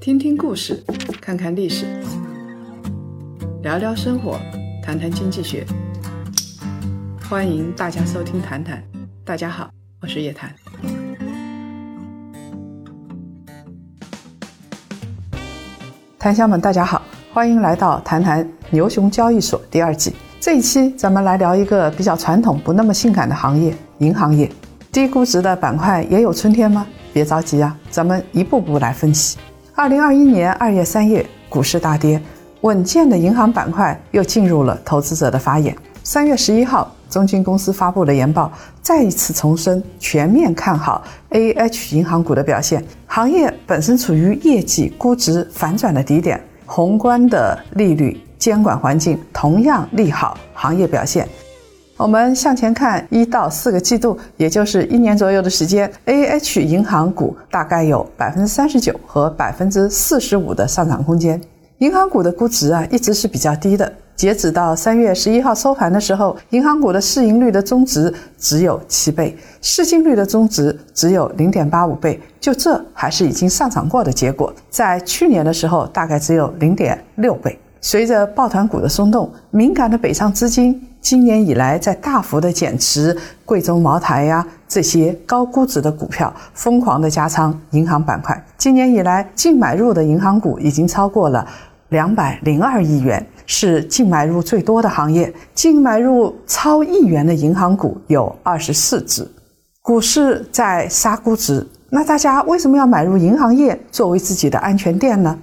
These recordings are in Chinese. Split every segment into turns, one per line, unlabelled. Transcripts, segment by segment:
听听故事，看看历史，聊聊生活，谈谈经济学。欢迎大家收听《谈谈》，大家好，我是叶檀。檀香们，大家好，欢迎来到《谈谈牛熊交易所》第二季。这一期咱们来聊一个比较传统、不那么性感的行业——银行业。低估值的板块也有春天吗？别着急啊，咱们一步步来分析。二零二一年二月三日，股市大跌，稳健的银行板块又进入了投资者的法眼。三月十一号，中金公司发布了研报，再一次重申全面看好 A H 银行股的表现。行业本身处于业绩估值反转的低点，宏观的利率监管环境同样利好行业表现。我们向前看一到四个季度，也就是一年左右的时间，A H 银行股大概有百分之三十九和百分之四十五的上涨空间。银行股的估值啊，一直是比较低的。截止到三月十一号收盘的时候，银行股的市盈率的中值只有七倍，市净率的中值只有零点八五倍。就这还是已经上涨过的结果，在去年的时候大概只有零点六倍。随着抱团股的松动，敏感的北上资金。今年以来，在大幅的减持贵州茅台呀这些高估值的股票，疯狂的加仓银行板块。今年以来，净买入的银行股已经超过了两百零二亿元，是净买入最多的行业。净买入超亿元的银行股有二十四只。股市在杀估值，那大家为什么要买入银行业作为自己的安全垫呢？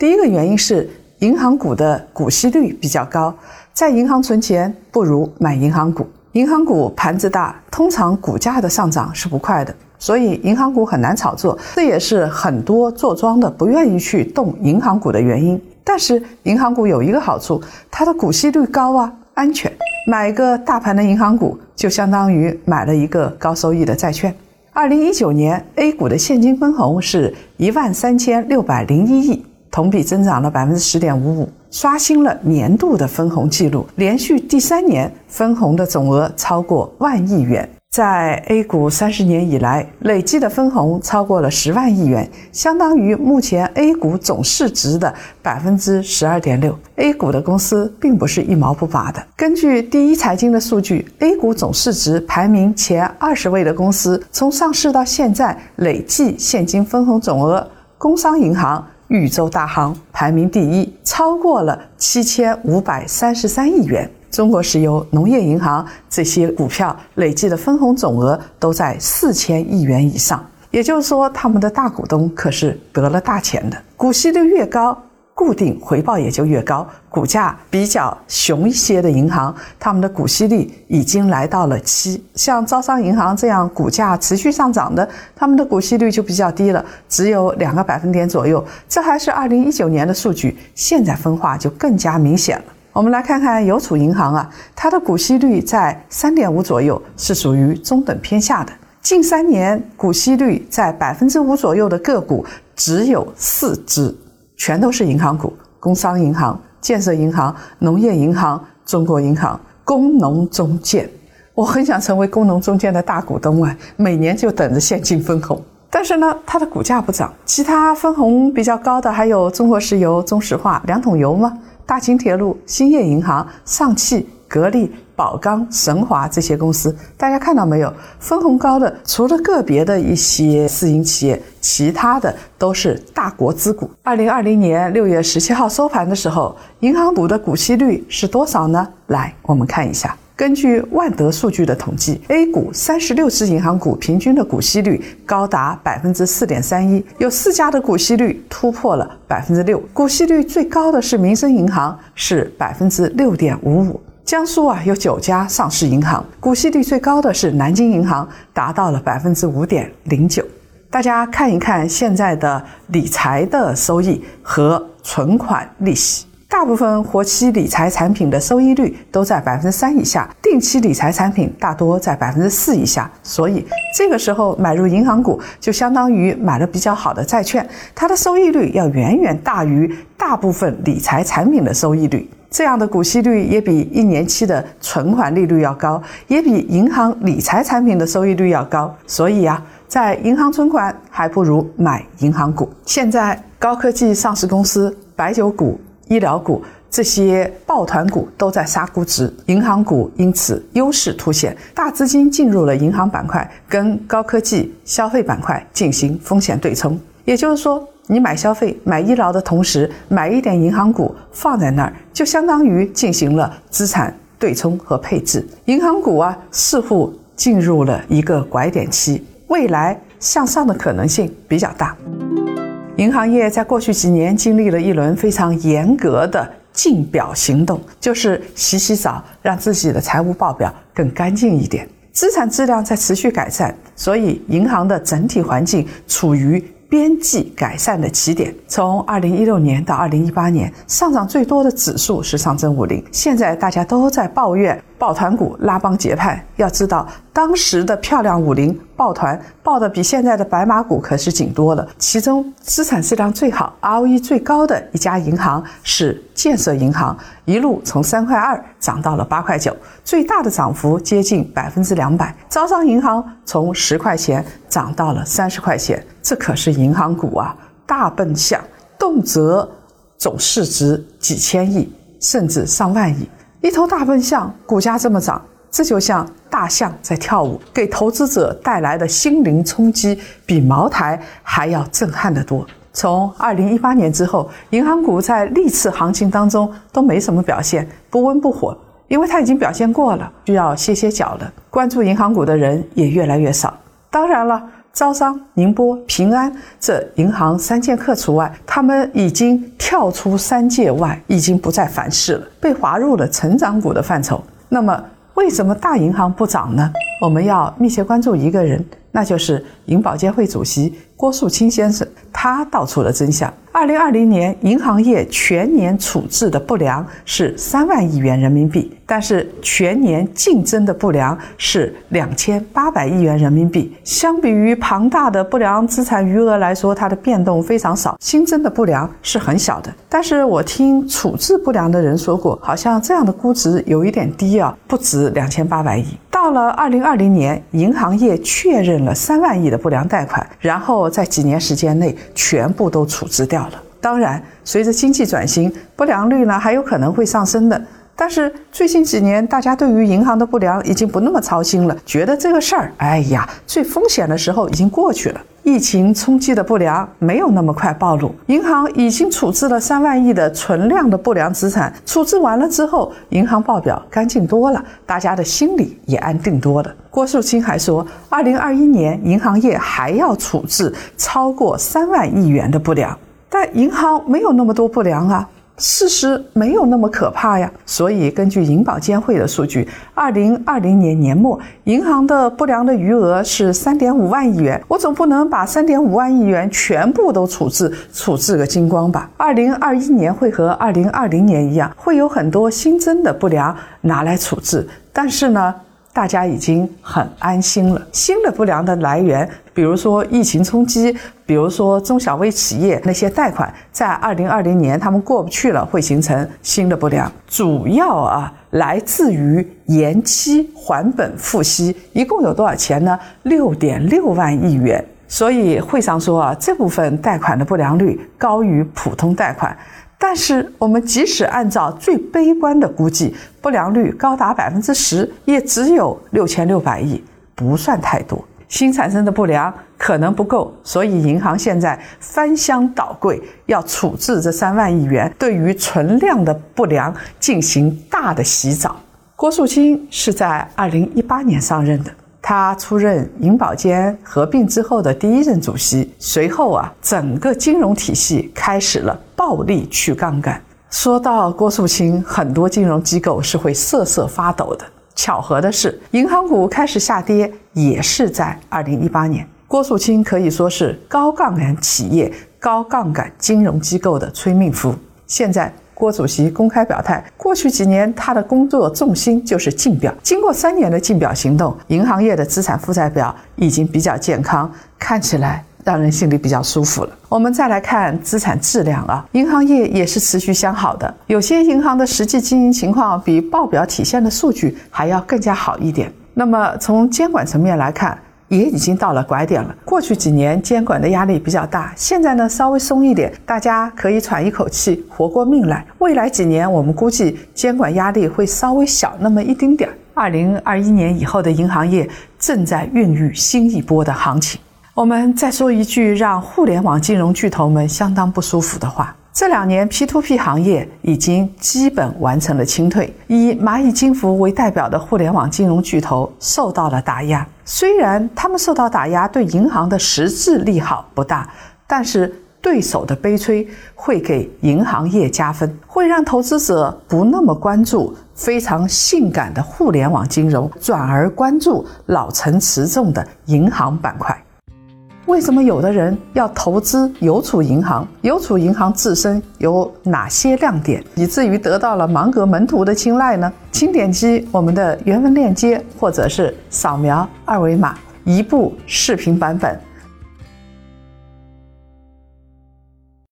第一个原因是银行股的股息率比较高。在银行存钱不如买银行股，银行股盘子大，通常股价的上涨是不快的，所以银行股很难炒作，这也是很多做庄的不愿意去动银行股的原因。但是银行股有一个好处，它的股息率高啊，安全。买一个大盘的银行股，就相当于买了一个高收益的债券。二零一九年 A 股的现金分红是一万三千六百零一亿，同比增长了百分之十点五五。刷新了年度的分红记录，连续第三年分红的总额超过万亿元。在 A 股三十年以来，累计的分红超过了十万亿元，相当于目前 A 股总市值的百分之十二点六。A 股的公司并不是一毛不拔的。根据第一财经的数据，A 股总市值排名前二十位的公司，从上市到现在累计现金分红总额，工商银行。豫州大行排名第一，超过了七千五百三十三亿元。中国石油、农业银行这些股票累计的分红总额都在四千亿元以上，也就是说，他们的大股东可是得了大钱的。股息率越高。固定回报也就越高，股价比较熊一些的银行，他们的股息率已经来到了七。像招商银行这样股价持续上涨的，他们的股息率就比较低了，只有两个百分点左右。这还是二零一九年的数据，现在分化就更加明显了。我们来看看邮储银行啊，它的股息率在三点五左右，是属于中等偏下的。近三年股息率在百分之五左右的个股只有四只。全都是银行股，工商银行、建设银行、农业银行、中国银行、工农中建。我很想成为工农中建的大股东啊，每年就等着现金分红。但是呢，它的股价不涨。其他分红比较高的还有中国石油、中石化、两桶油吗？大秦铁路、兴业银行、上汽。格力、宝钢、神华这些公司，大家看到没有？分红高的，除了个别的一些私营企业，其他的都是大国资股。二零二零年六月十七号收盘的时候，银行股的股息率是多少呢？来，我们看一下。根据万德数据的统计，A 股三十六只银行股平均的股息率高达百分之四点三一，有四家的股息率突破了百分之六。股息率最高的是民生银行，是百分之六点五五。江苏啊有九家上市银行，股息率最高的是南京银行，达到了百分之五点零九。大家看一看现在的理财的收益和存款利息，大部分活期理财产品的收益率都在百分之三以下，定期理财产品大多在百分之四以下。所以这个时候买入银行股，就相当于买了比较好的债券，它的收益率要远远大于大部分理财产品的收益率。这样的股息率也比一年期的存款利率要高，也比银行理财产品的收益率要高。所以呀，在银行存款还不如买银行股。现在高科技上市公司、白酒股、医疗股这些抱团股都在杀估值，银行股因此优势凸显，大资金进入了银行板块，跟高科技、消费板块进行风险对冲。也就是说，你买消费、买医疗的同时，买一点银行股放在那儿，就相当于进行了资产对冲和配置。银行股啊，似乎进入了一个拐点期，未来向上的可能性比较大。银行业在过去几年经历了一轮非常严格的竞表行动，就是洗洗澡，让自己的财务报表更干净一点，资产质量在持续改善，所以银行的整体环境处于。边际改善的起点，从二零一六年到二零一八年，上涨最多的指数是上证五零。现在大家都在抱怨抱团股拉帮结派，要知道当时的漂亮五零抱团抱的比现在的白马股可是紧多了。其中资产质量最好、ROE 最高的一家银行是建设银行，一路从三块二涨到了八块九，最大的涨幅接近百分之两百。招商银行从十块钱涨到了三十块钱。这可是银行股啊，大笨象，动辄总市值几千亿，甚至上万亿。一头大笨象，股价这么涨，这就像大象在跳舞，给投资者带来的心灵冲击比茅台还要震撼得多。从二零一八年之后，银行股在历次行情当中都没什么表现，不温不火，因为它已经表现过了，需要歇歇脚了。关注银行股的人也越来越少。当然了。招商、宁波、平安这银行三剑客除外，他们已经跳出三界外，已经不再反噬了，被划入了成长股的范畴。那么，为什么大银行不涨呢？我们要密切关注一个人，那就是银保监会主席郭树清先生，他道出了真相。二零二零年，银行业全年处置的不良是三万亿元人民币，但是全年净增的不良是两千八百亿元人民币。相比于庞大的不良资产余额来说，它的变动非常少，新增的不良是很小的。但是我听处置不良的人说过，好像这样的估值有一点低啊，不止两千八百亿。到了二零二零年，银行业确认了三万亿的不良贷款，然后在几年时间内全部都处置掉了。当然，随着经济转型，不良率呢还有可能会上升的。但是最近几年，大家对于银行的不良已经不那么操心了，觉得这个事儿，哎呀，最风险的时候已经过去了。疫情冲击的不良没有那么快暴露，银行已经处置了三万亿的存量的不良资产，处置完了之后，银行报表干净多了，大家的心里也安定多了。郭树清还说，二零二一年银行业还要处置超过三万亿元的不良，但银行没有那么多不良啊。事实没有那么可怕呀，所以根据银保监会的数据，二零二零年年末银行的不良的余额是三点五万亿元。我总不能把三点五万亿元全部都处置处置个精光吧？二零二一年会和二零二零年一样，会有很多新增的不良拿来处置，但是呢？大家已经很安心了。新的不良的来源，比如说疫情冲击，比如说中小微企业那些贷款，在二零二零年他们过不去了，会形成新的不良。主要啊，来自于延期还本付息，一共有多少钱呢？六点六万亿元。所以会上说啊，这部分贷款的不良率高于普通贷款。但是，我们即使按照最悲观的估计，不良率高达百分之十，也只有六千六百亿，不算太多。新产生的不良可能不够，所以银行现在翻箱倒柜，要处置这三万亿元，对于存量的不良进行大的洗澡。郭树清是在二零一八年上任的。他出任银保监合并之后的第一任主席，随后啊，整个金融体系开始了暴力去杠杆。说到郭树清，很多金融机构是会瑟瑟发抖的。巧合的是，银行股开始下跌也是在二零一八年。郭树清可以说是高杠杆企业、高杠杆金融机构的催命符。现在。郭主席公开表态，过去几年他的工作重心就是竞表。经过三年的竞表行动，银行业的资产负债表已经比较健康，看起来让人心里比较舒服了。我们再来看资产质量啊，银行业也是持续向好的，有些银行的实际经营情况比报表体现的数据还要更加好一点。那么从监管层面来看，也已经到了拐点了。过去几年监管的压力比较大，现在呢稍微松一点，大家可以喘一口气，活过命来。未来几年，我们估计监管压力会稍微小那么一丁点儿。二零二一年以后的银行业正在孕育新一波的行情。我们再说一句让互联网金融巨头们相当不舒服的话：这两年 P2P 行业已经基本完成了清退，以蚂蚁金服为代表的互联网金融巨头受到了打压。虽然他们受到打压对银行的实质利好不大，但是对手的悲催会给银行业加分，会让投资者不那么关注非常性感的互联网金融，转而关注老成持重的银行板块。为什么有的人要投资邮储银行？邮储银行自身有哪些亮点，以至于得到了芒格门徒的青睐呢？请点击我们的原文链接，或者是扫描二维码，一部视频版本